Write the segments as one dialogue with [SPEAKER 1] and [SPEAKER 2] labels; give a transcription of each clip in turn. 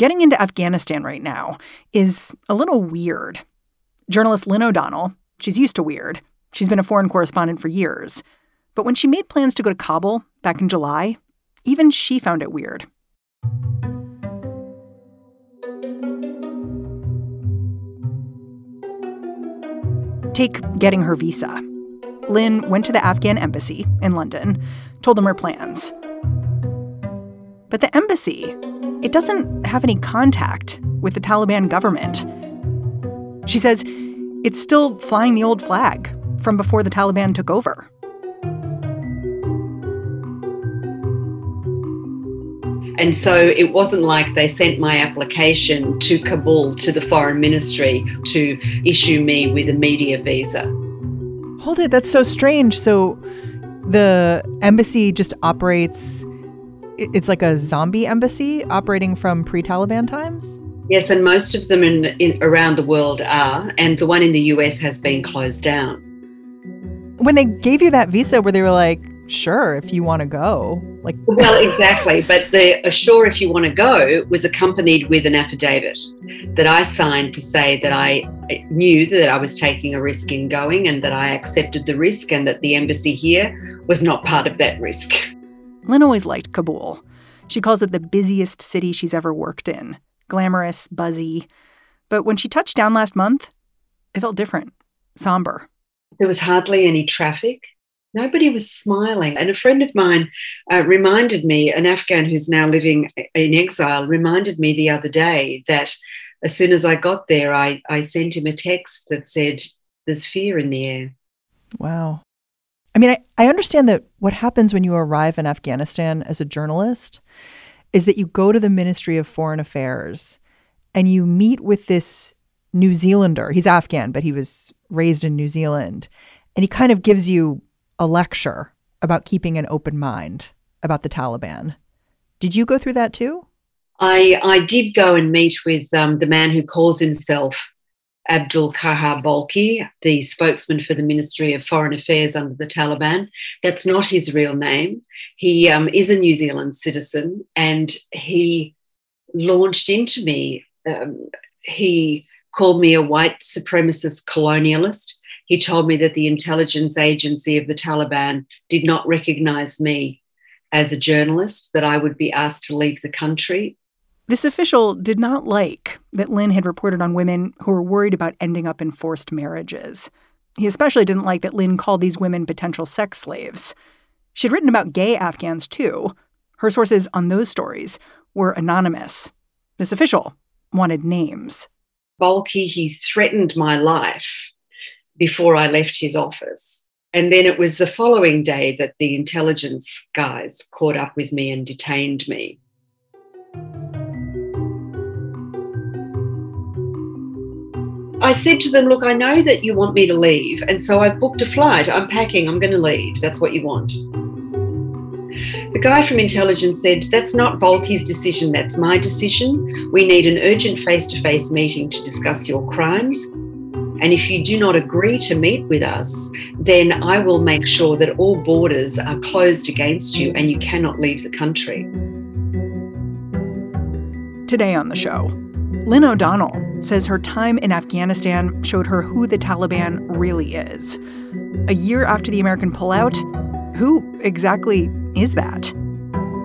[SPEAKER 1] Getting into Afghanistan right now is a little weird. Journalist Lynne O'Donnell, she's used to weird. She's been a foreign correspondent for years. But when she made plans to go to Kabul back in July, even she found it weird. Take getting her visa. Lynne went to the Afghan embassy in London, told them her plans. But the embassy, it doesn't have any contact with the Taliban government. She says it's still flying the old flag from before the Taliban took over.
[SPEAKER 2] And so it wasn't like they sent my application to Kabul to the foreign ministry to issue me with a media visa.
[SPEAKER 1] Hold it, that's so strange. So the embassy just operates it's like a zombie embassy operating from pre-Taliban times?
[SPEAKER 2] Yes, and most of them in, in around the world are, and the one in the US has been closed down.
[SPEAKER 1] When they gave you that visa where they were like, sure if you want to go like
[SPEAKER 2] well exactly but the sure if you want to go was accompanied with an affidavit that i signed to say that i knew that i was taking a risk in going and that i accepted the risk and that the embassy here was not part of that risk
[SPEAKER 1] lynne always liked kabul she calls it the busiest city she's ever worked in glamorous buzzy but when she touched down last month it felt different somber
[SPEAKER 2] there was hardly any traffic nobody was smiling. And a friend of mine uh, reminded me, an Afghan who's now living in exile, reminded me the other day that as soon as I got there, I, I sent him a text that said, There's fear in the air.
[SPEAKER 1] Wow. I mean, I, I understand that what happens when you arrive in Afghanistan as a journalist is that you go to the Ministry of Foreign Affairs and you meet with this New Zealander. He's Afghan, but he was raised in New Zealand. And he kind of gives you a lecture about keeping an open mind about the Taliban. Did you go through that too?
[SPEAKER 2] I, I did go and meet with um, the man who calls himself Abdul Qahar Balkhi, the spokesman for the Ministry of Foreign Affairs under the Taliban. That's not his real name. He um, is a New Zealand citizen and he launched into me. Um, he called me a white supremacist colonialist. He told me that the intelligence agency of the Taliban did not recognize me as a journalist, that I would be asked to leave the country.
[SPEAKER 1] This official did not like that Lynne had reported on women who were worried about ending up in forced marriages. He especially didn't like that Lynne called these women potential sex slaves. She'd written about gay Afghans, too. Her sources on those stories were anonymous. This official wanted names.
[SPEAKER 2] Balkhi, he threatened my life before I left his office. And then it was the following day that the intelligence guys caught up with me and detained me. I said to them, Look, I know that you want me to leave. And so I've booked a flight. I'm packing. I'm going to leave. That's what you want. The guy from intelligence said, That's not Balkhi's decision. That's my decision. We need an urgent face to face meeting to discuss your crimes. And if you do not agree to meet with us, then I will make sure that all borders are closed against you and you cannot leave the country.
[SPEAKER 1] Today on the show, Lynne O'Donnell says her time in Afghanistan showed her who the Taliban really is. A year after the American pullout, who exactly is that?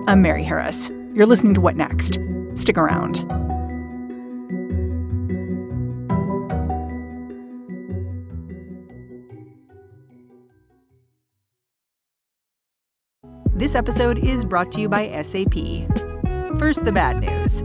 [SPEAKER 1] I'm Mary Harris. You're listening to What Next? Stick around. This episode is brought to you by SAP. First, the bad news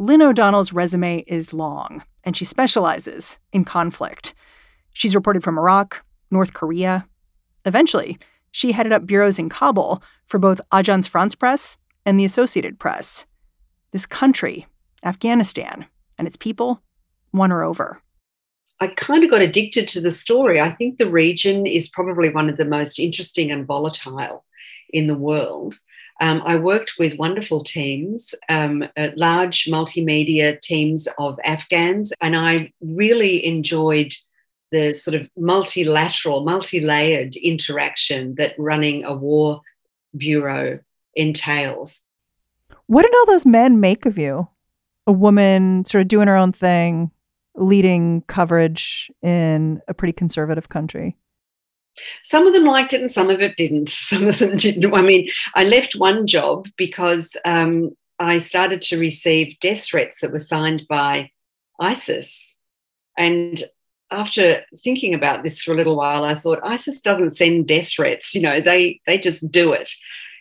[SPEAKER 3] Lynne O'Donnell's resume is long, and she specializes in conflict. She's reported from Iraq, North Korea. Eventually, she headed up bureaus in Kabul for both Agence France Presse and the Associated Press. This country, Afghanistan, and its people won her over.
[SPEAKER 2] I kind of got addicted to the story. I think the region is probably one of the most interesting and volatile in the world. Um, I worked with wonderful teams, um, uh, large multimedia teams of Afghans, and I really enjoyed the sort of multilateral, multi layered interaction that running a war bureau entails.
[SPEAKER 3] What did all those men make of you? A woman sort of doing her own thing, leading coverage in a pretty conservative country.
[SPEAKER 2] Some of them liked it and some of it didn't. Some of them didn't. I mean, I left one job because um, I started to receive death threats that were signed by ISIS. And after thinking about this for a little while, I thought ISIS doesn't send death threats. You know, they they just do it.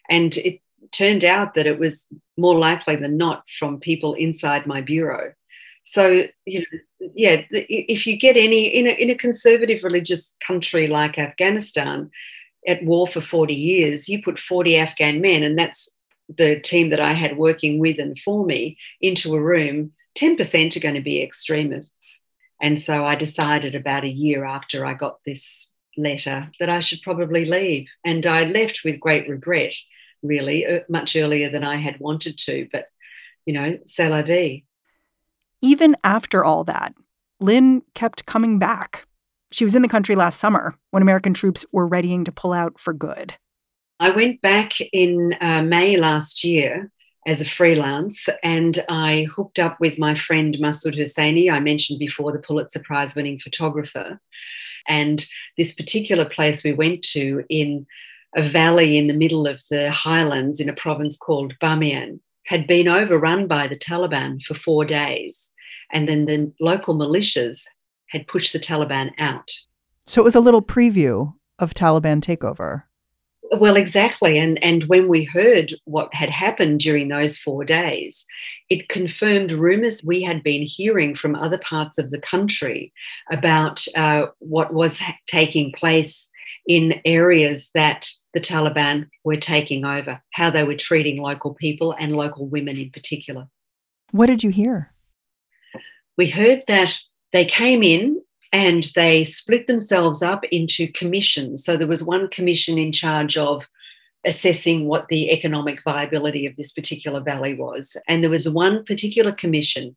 [SPEAKER 2] And it turned out that it was more likely than not from people inside my bureau. So, you know, yeah, if you get any in a, in a conservative religious country like Afghanistan, at war for 40 years, you put 40 Afghan men, and that's the team that I had working with and for me, into a room, 10% are going to be extremists. And so I decided about a year after I got this letter that I should probably leave. And I left with great regret, really, uh, much earlier than I had wanted to. But, you know, c'est la vie.
[SPEAKER 3] Even after all that, Lynne kept coming back. She was in the country last summer when American troops were readying to pull out for good.
[SPEAKER 2] I went back in uh, May last year as a freelance and I hooked up with my friend Massoud Hossaini, I mentioned before the Pulitzer Prize winning photographer. And this particular place we went to in a valley in the middle of the highlands in a province called Bamiyan had been overrun by the Taliban for four days. And then the local militias had pushed the Taliban out.
[SPEAKER 3] So it was a little preview of Taliban takeover.
[SPEAKER 2] Well, exactly. And, and when we heard what had happened during those four days, it confirmed rumours we had been hearing from other parts of the country about uh, what was ha- taking place in areas that the Taliban were taking over, how they were treating local people and local women in particular.
[SPEAKER 3] What did you hear?
[SPEAKER 2] We heard that they came in and they split themselves up into commissions. So there was one commission in charge of assessing what the economic viability of this particular valley was. And there was one particular commission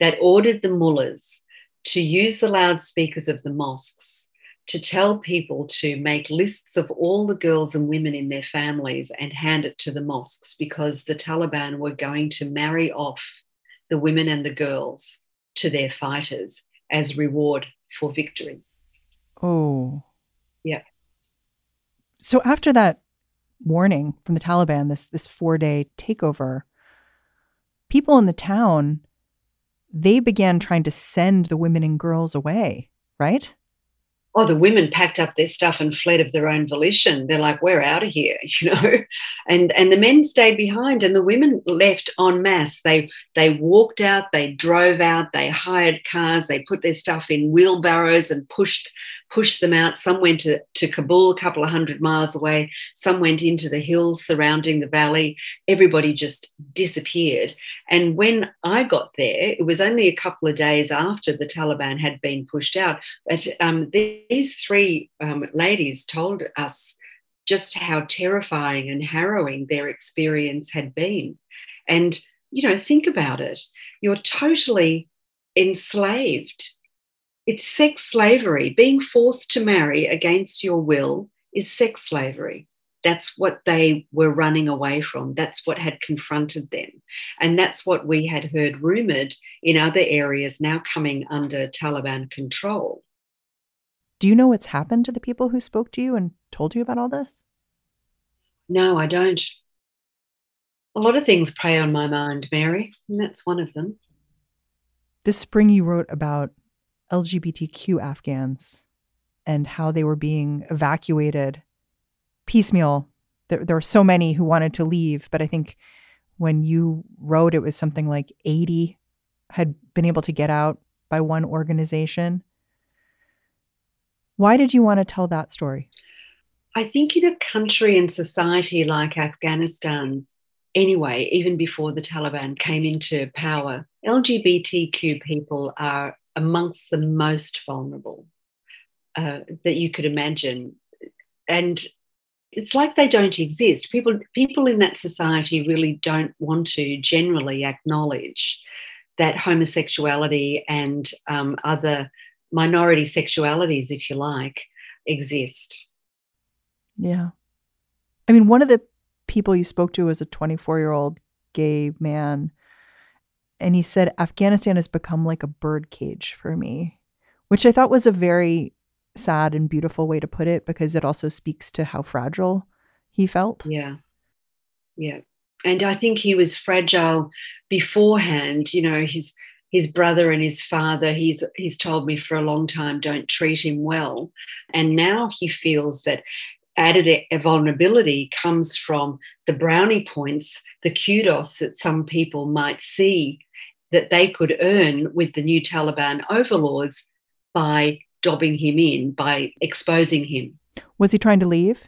[SPEAKER 2] that ordered the mullahs to use the loudspeakers of the mosques to tell people to make lists of all the girls and women in their families and hand it to the mosques because the Taliban were going to marry off the women and the girls to their fighters as reward for victory.
[SPEAKER 3] Oh.
[SPEAKER 2] Yeah.
[SPEAKER 3] So after that warning from the Taliban, this this four day takeover, people in the town, they began trying to send the women and girls away, right?
[SPEAKER 2] Oh, the women packed up their stuff and fled of their own volition. They're like, we're out of here, you know. And and the men stayed behind, and the women left en masse. They they walked out, they drove out, they hired cars, they put their stuff in wheelbarrows and pushed pushed them out. Some went to, to Kabul, a couple of hundred miles away. Some went into the hills surrounding the valley. Everybody just disappeared. And when I got there, it was only a couple of days after the Taliban had been pushed out. But um, these three um, ladies told us just how terrifying and harrowing their experience had been. And, you know, think about it. You're totally enslaved it's sex slavery. Being forced to marry against your will is sex slavery. That's what they were running away from. That's what had confronted them. And that's what we had heard rumored in other areas now coming under Taliban control.
[SPEAKER 3] Do you know what's happened to the people who spoke to you and told you about all this?
[SPEAKER 2] No, I don't. A lot of things prey on my mind, Mary, and that's one of them.
[SPEAKER 3] This spring, you wrote about LGBTQ Afghans and how they were being evacuated piecemeal. There, there were so many who wanted to leave, but I think when you wrote, it was something like 80 had been able to get out by one organization. Why did you want to tell that story?
[SPEAKER 2] I think in a country and society like Afghanistan's, anyway, even before the Taliban came into power, LGBTQ people are amongst the most vulnerable uh, that you could imagine. And it's like they don't exist. People, people in that society really don't want to generally acknowledge that homosexuality and um, other minority sexualities, if you like, exist.
[SPEAKER 3] Yeah. I mean, one of the people you spoke to was a 24 year old gay man and he said Afghanistan has become like a birdcage for me, which I thought was a very sad and beautiful way to put it because it also speaks to how fragile he felt.
[SPEAKER 2] Yeah. Yeah. And I think he was fragile beforehand, you know, his his brother and his father he's he's told me for a long time don't treat him well and now he feels that added vulnerability comes from the brownie points the kudos that some people might see that they could earn with the new Taliban overlords by dobbing him in, by exposing him.
[SPEAKER 3] Was he trying to leave?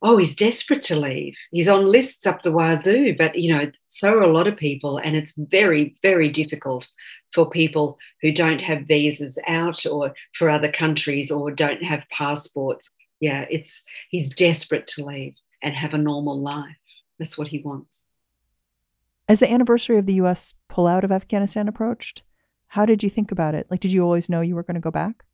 [SPEAKER 2] Oh, he's desperate to leave. He's on lists up the wazoo, but you know, so are a lot of people, and it's very, very difficult for people who don't have visas out or for other countries or don't have passports. Yeah, it's he's desperate to leave and have a normal life. That's what he wants.
[SPEAKER 3] As the anniversary of the US pullout of Afghanistan approached, how did you think about it? Like, did you always know you were going to go back?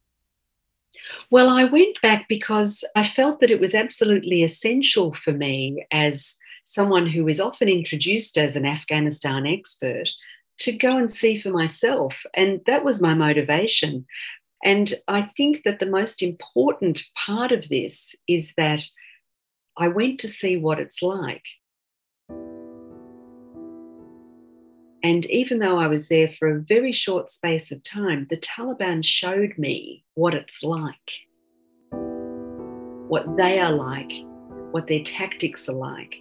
[SPEAKER 2] Well, I went back because I felt that it was absolutely essential for me as someone who is often introduced as an Afghanistan expert to go and see for myself. And that was my motivation. And I think that the most important part of this is that I went to see what it's like. And even though I was there for a very short space of time, the Taliban showed me what it's like, what they are like, what their tactics are like.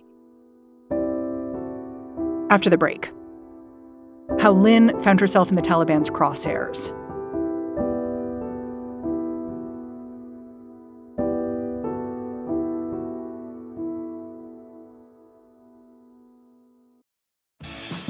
[SPEAKER 3] After the break, how Lynne found herself in the Taliban's crosshairs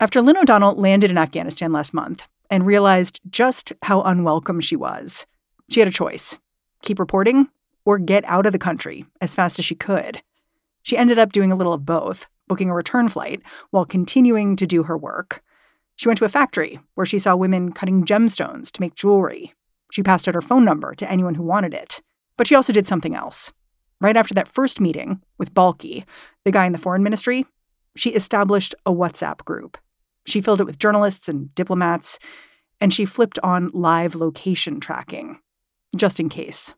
[SPEAKER 3] After Lynne O'Donnell landed in Afghanistan last month and realized just how unwelcome she was, she had a choice keep reporting or get out of the country as fast as she could. She ended up doing a little of both, booking a return flight while continuing to do her work. She went to a factory where she saw women cutting gemstones to make jewelry.
[SPEAKER 1] She passed out her phone number to anyone who wanted it. But she also did something else. Right after that first meeting with Balkhi, the guy in the foreign ministry, she established a WhatsApp group. She filled it with journalists and diplomats, and she flipped on live location tracking, just in case.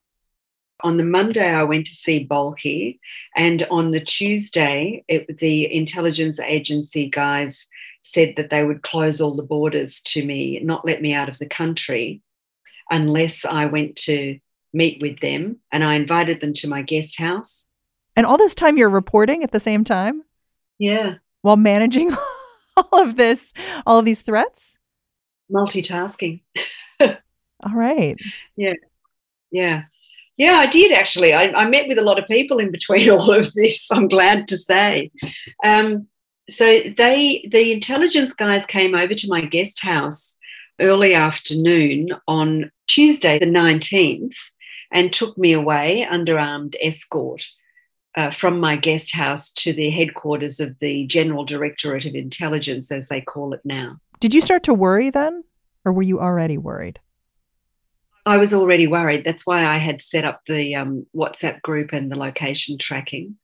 [SPEAKER 2] On the Monday, I went to see Balkhi, and on the Tuesday, it, the intelligence agency guys said that they would close all the borders to me, not let me out of the country unless I went to meet with them. And I invited them to my guest house.
[SPEAKER 3] And all this time, you're reporting at the same time?
[SPEAKER 2] Yeah.
[SPEAKER 3] While managing all of this, all of these threats?
[SPEAKER 2] Multitasking.
[SPEAKER 3] all right.
[SPEAKER 2] Yeah. Yeah. Yeah, I did actually. I, I, met with a lot of people in between all of this, I'm glad to say. Um, so they the intelligence guys came over to my guest house early afternoon on Tuesday the 19th and took me away under armed escort uh, from my guest house to the headquarters of the General Directorate of Intelligence, as they call it now.
[SPEAKER 3] Did you start to worry then, or were you already worried?
[SPEAKER 2] I was already worried. That's why I had set up the um, WhatsApp group and the location tracking.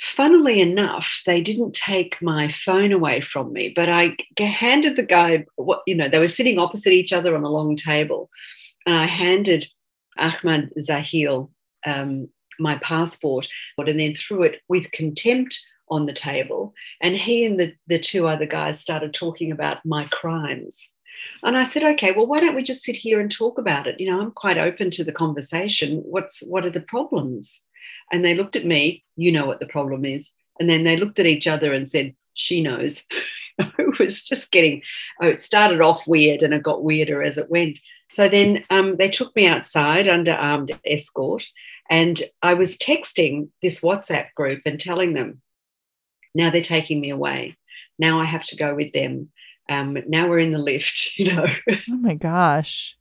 [SPEAKER 2] Funnily enough, they didn't take my phone away from me, but I handed the guy, what you know, they were sitting opposite each other on a long table, and I handed Ahmad Zahil um, my passport and then threw it with contempt on the table. And he and the, the two other guys started talking about my crimes. And I said, okay, well, why don't we just sit here and talk about it? You know, I'm quite open to the conversation. What's what are the problems? And they looked at me, you know what the problem is. And then they looked at each other and said, she knows. it was just getting, oh, it started off weird and it got weirder as it went. So then um, they took me outside under armed escort. And I was texting this WhatsApp group and telling them, now they're taking me away. Now I have to go with them. Um, now we're in the lift, you know.
[SPEAKER 3] Oh my gosh.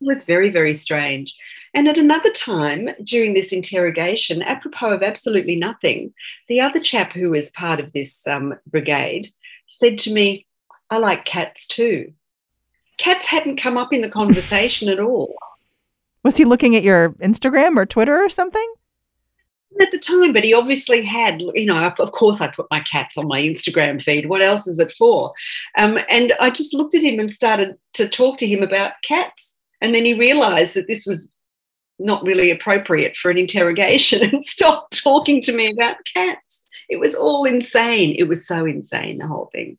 [SPEAKER 2] It was very, very strange. And at another time during this interrogation, apropos of absolutely nothing, the other chap who was part of this um, brigade said to me, I like cats too. Cats hadn't come up in the conversation at all.
[SPEAKER 3] Was he looking at your Instagram or Twitter or something?
[SPEAKER 2] At the time, but he obviously had, you know, of course I put my cats on my Instagram feed. What else is it for? Um, and I just looked at him and started to talk to him about cats. And then he realized that this was not really appropriate for an interrogation and stopped talking to me about cats. It was all insane. It was so insane, the whole thing.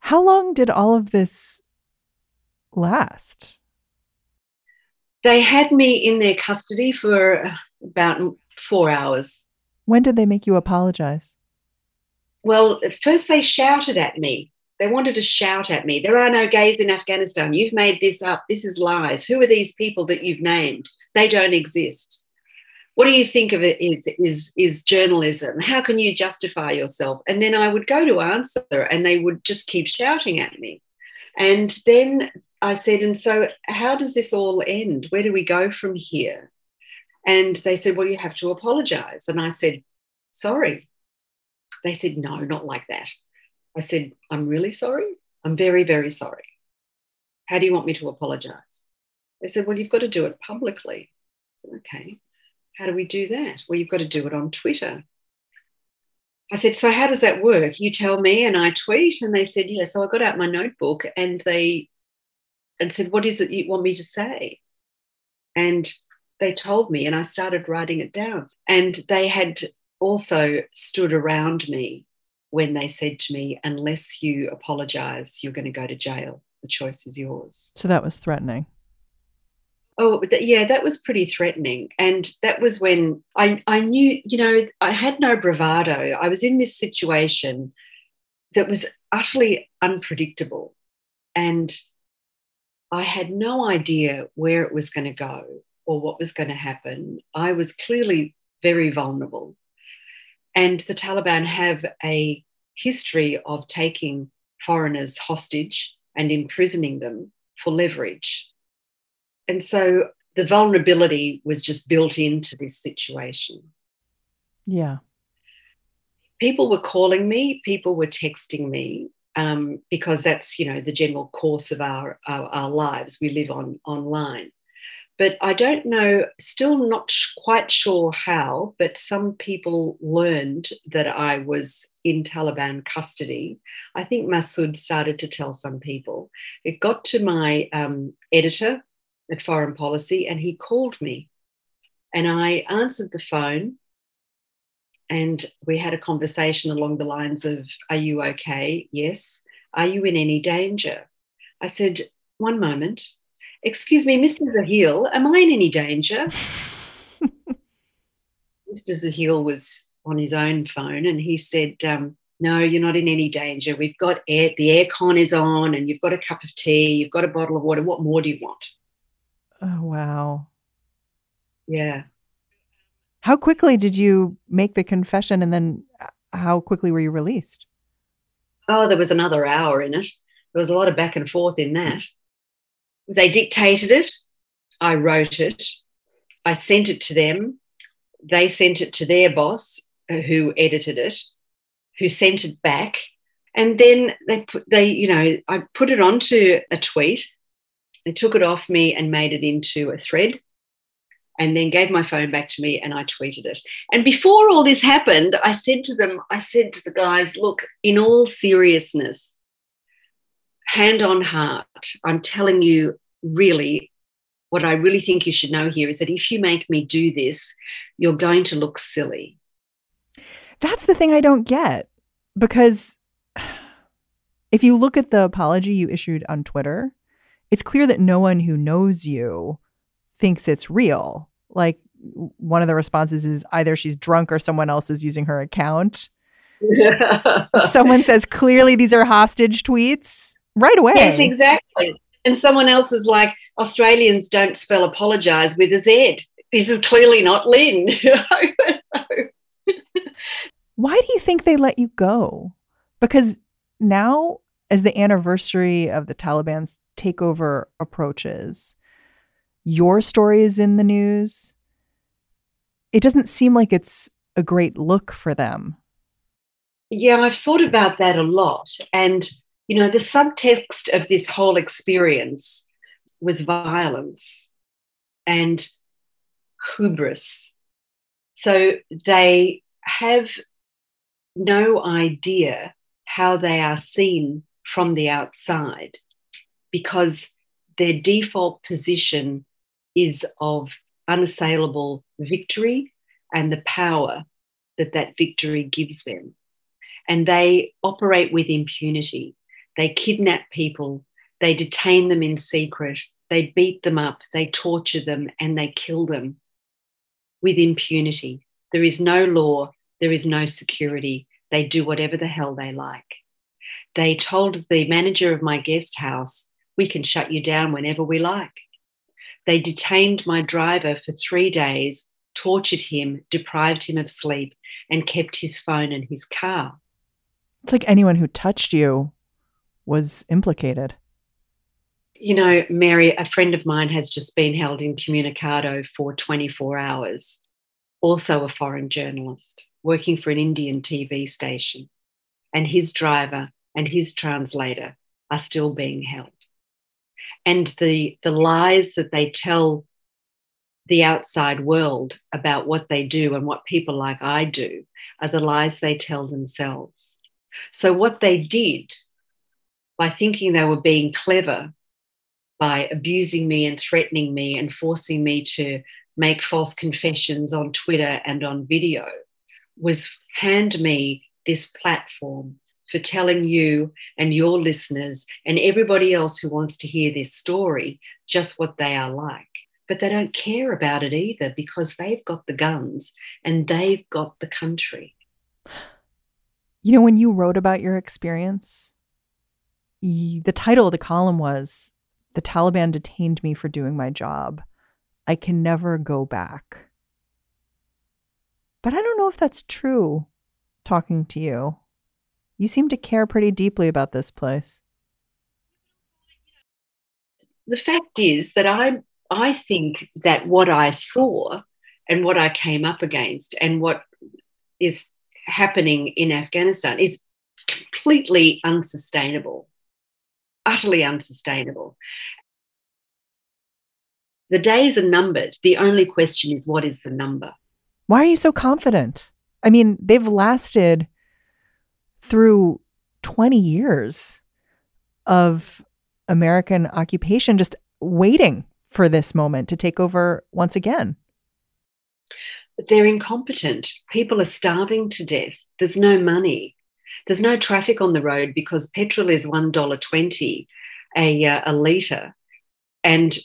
[SPEAKER 3] How long did all of this last?
[SPEAKER 2] They had me in their custody for uh, about four hours.
[SPEAKER 3] When did they make you apologize?
[SPEAKER 2] Well, first they shouted at me. They wanted to shout at me. There are no gays in Afghanistan. You've made this up. This is lies. Who are these people that you've named? They don't exist. What do you think of it is, is, is journalism? How can you justify yourself? And then I would go to answer and they would just keep shouting at me. And then I said, and so how does this all end? Where do we go from here? And they said, well, you have to apologize. And I said, sorry. They said, no, not like that. I said, I'm really sorry. I'm very, very sorry. How do you want me to apologize? They said, well, you've got to do it publicly. I said, okay. How do we do that? Well, you've got to do it on Twitter. I said, So how does that work? You tell me and I tweet. And they said, Yeah. So I got out my notebook and they and said, What is it you want me to say? And they told me, and I started writing it down. And they had also stood around me when they said to me, Unless you apologize, you're going to go to jail. The choice is yours.
[SPEAKER 3] So that was threatening.
[SPEAKER 2] Oh, yeah, that was pretty threatening. And that was when I, I knew, you know, I had no bravado. I was in this situation that was utterly unpredictable. And I had no idea where it was going to go or what was going to happen. I was clearly very vulnerable. And the Taliban have a history of taking foreigners hostage and imprisoning them for leverage. And so the vulnerability was just built into this situation.
[SPEAKER 3] Yeah.
[SPEAKER 2] People were calling me, people were texting me, um, because that's you know the general course of our, our, our lives. We live on online, but I don't know. Still not sh- quite sure how. But some people learned that I was in Taliban custody. I think Masood started to tell some people. It got to my um, editor at Foreign Policy, and he called me, and I answered the phone and we had a conversation along the lines of, Are you okay? Yes. Are you in any danger? I said, One moment. Excuse me, Mr. Zahil, am I in any danger? Mr. Zahil was on his own phone and he said, um, No, you're not in any danger. We've got air, the aircon is on, and you've got a cup of tea, you've got a bottle of water. What more do you want?
[SPEAKER 3] Oh, wow.
[SPEAKER 2] Yeah.
[SPEAKER 3] How quickly did you make the confession and then uh, how quickly were you released?
[SPEAKER 2] Oh, there was another hour in it. There was a lot of back and forth in that. They dictated it. I wrote it. I sent it to them. They sent it to their boss, uh, who edited it, who sent it back. And then they put, they, you know, I put it onto a tweet. They took it off me and made it into a thread and then gave my phone back to me and I tweeted it. And before all this happened, I said to them, I said to the guys, look, in all seriousness, hand on heart, I'm telling you really what I really think you should know here is that if you make me do this, you're going to look silly.
[SPEAKER 3] That's the thing I don't get because if you look at the apology you issued on Twitter, it's clear that no one who knows you thinks it's real. Like one of the responses is either she's drunk or someone else is using her account. someone says clearly these are hostage tweets right away.
[SPEAKER 2] Yes, exactly. And someone else is like, Australians don't spell apologize with a Z. This is clearly not Lynne.
[SPEAKER 3] Why do you think they let you go? Because now, as the anniversary of the Taliban's takeover approaches, your story is in the news, it doesn't seem like it's a great look for them.
[SPEAKER 2] Yeah, I've thought about that a lot. And, you know, the subtext of this whole experience was violence and hubris. So they have no idea how they are seen from the outside because their default position is of unassailable victory and the power that that victory gives them. And they operate with impunity. They kidnap people, they detain them in secret, they beat them up, they torture them, and they kill them with impunity. There is no law, there is no security. They do whatever the hell they like. They told the manager of my guest house, We can shut you down whenever we like. They detained my driver for three days, tortured him, deprived him of sleep, and kept his phone and his car.
[SPEAKER 3] It's like anyone who touched you was implicated.
[SPEAKER 2] You know, Mary, a friend of mine has just been held incommunicado for 24 hours, also a foreign journalist working for an Indian TV station. And his driver and his translator are still being held and the the lies that they tell the outside world about what they do and what people like I do are the lies they tell themselves. So, what they did by thinking they were being clever, by abusing me and threatening me and forcing me to make false confessions on Twitter and on video, was hand me this platform for telling you and your listeners and everybody else who wants to hear this story just what they are like. But they don't care about it either because they've got the guns and they've got the country.
[SPEAKER 3] You know, when you wrote about your experience, the title of the column was The Taliban Detained Me for Doing My Job. I Can Never Go Back. But I don't know if that's true talking to you. You seem to care pretty deeply about this place.
[SPEAKER 2] The fact is that I I think that what I saw and what I came up against and what is happening in Afghanistan is completely unsustainable, utterly unsustainable. The days are numbered. The only question is what is the number?
[SPEAKER 3] Why are you so confident? I mean, they've lasted through 20 years of American occupation, just waiting for this moment to take over once again.
[SPEAKER 2] They're incompetent. People are starving to death. There's no money. There's no traffic on the road because petrol is $1.20 a, uh, a litre. And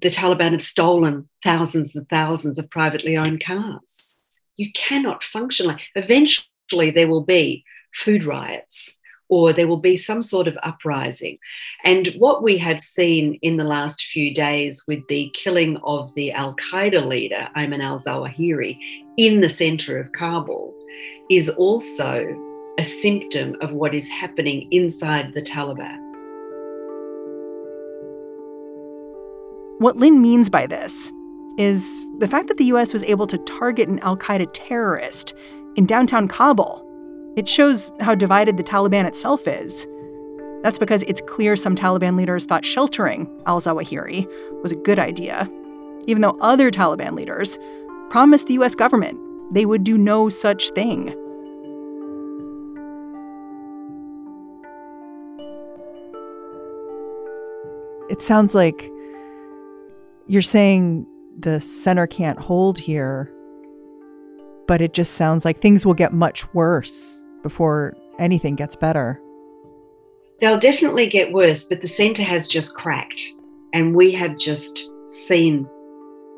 [SPEAKER 2] the Taliban have stolen thousands and thousands of privately owned cars. You cannot function like eventually there will be food riots or there will be some sort of uprising. And what we have seen in the last few days with the killing of the Al Qaeda leader, Ayman al Zawahiri, in the center of Kabul, is also a symptom of what is happening inside the Taliban.
[SPEAKER 1] What Lynne means by this is the fact that the US was able to target an Al Qaeda terrorist in downtown Kabul. It shows how divided the Taliban itself is. That's because it's clear some Taliban leaders thought sheltering al Zawahiri was a good idea, even though other Taliban leaders promised the US government they would do no such thing.
[SPEAKER 3] It sounds like you're saying the center can't hold here, but it just sounds like things will get much worse before anything gets better.
[SPEAKER 2] They'll definitely get worse, but the center has just cracked, and we have just seen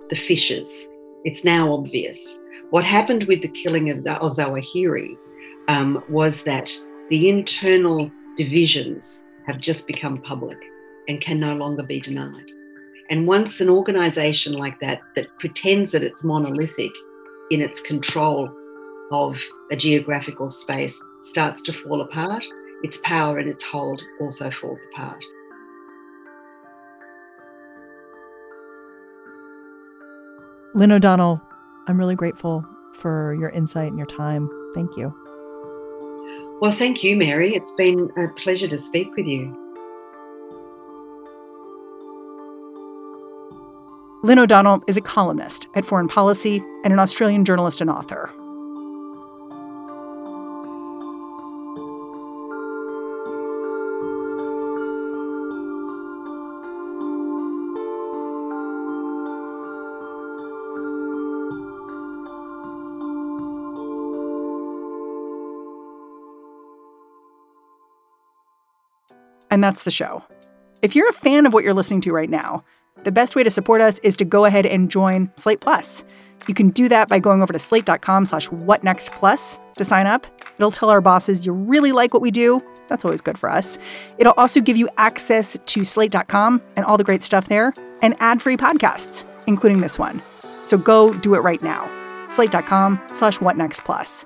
[SPEAKER 2] the fissures. It's now obvious. What happened with the killing of Al Zawahiri um, was that the internal divisions have just become public and can no longer be denied. And once an organization like that, that pretends that it's monolithic in its control of a geographical space, starts to fall apart, its power and its hold also falls apart.
[SPEAKER 3] Lynne O'Donnell, I'm really grateful for your insight and your time. Thank you.
[SPEAKER 2] Well, thank you, Mary. It's been a pleasure to speak with you.
[SPEAKER 1] Lynne O'Donnell is a columnist at Foreign Policy and an Australian journalist and author. And that's the show. If you're a fan of what you're listening to right now, the best way to support us is to go ahead and join Slate Plus. You can do that by going over to slate.com slash whatnextplus to sign up. It'll tell our bosses you really like what we do. That's always good for us. It'll also give you access to slate.com and all the great stuff there and ad-free podcasts, including this one. So go do it right now. Slate.com slash whatnextplus.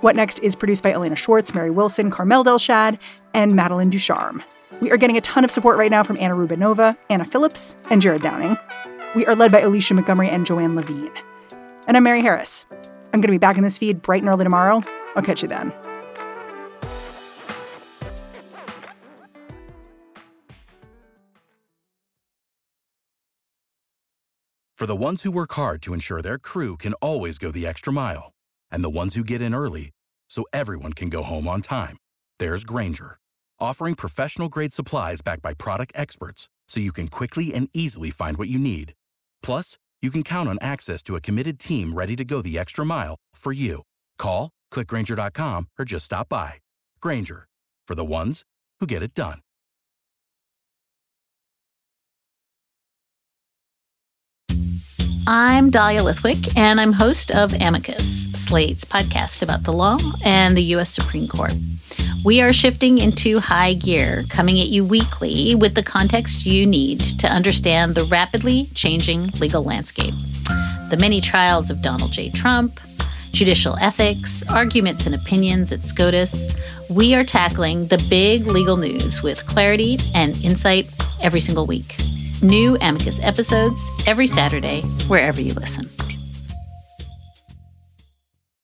[SPEAKER 1] What Next is produced by Elena Schwartz, Mary Wilson, Carmel Delshad, and Madeline Ducharme. We are getting a ton of support right now from Anna Rubinova, Anna Phillips, and Jared Downing. We are led by Alicia Montgomery and Joanne Levine. And I'm Mary Harris. I'm going to be back in this feed bright and early tomorrow. I'll catch you then.
[SPEAKER 4] For the ones who work hard to ensure their crew can always go the extra mile, and the ones who get in early so everyone can go home on time, there's Grainger offering professional grade supplies backed by product experts so you can quickly and easily find what you need. Plus, you can count on access to a committed team ready to go the extra mile for you. Call, clickgrainger.com, or just stop by. Grainger, for the ones who get it done.
[SPEAKER 5] I'm Dahlia Lithwick, and I'm host of Amicus, Slate's podcast about the law and the U.S. Supreme Court. We are shifting into high gear, coming at you weekly with the context you need to understand the rapidly changing legal landscape. The many trials of Donald J. Trump, judicial ethics, arguments and opinions at SCOTUS. We are tackling the big legal news with clarity and insight every single week. New Amicus episodes every Saturday, wherever you listen.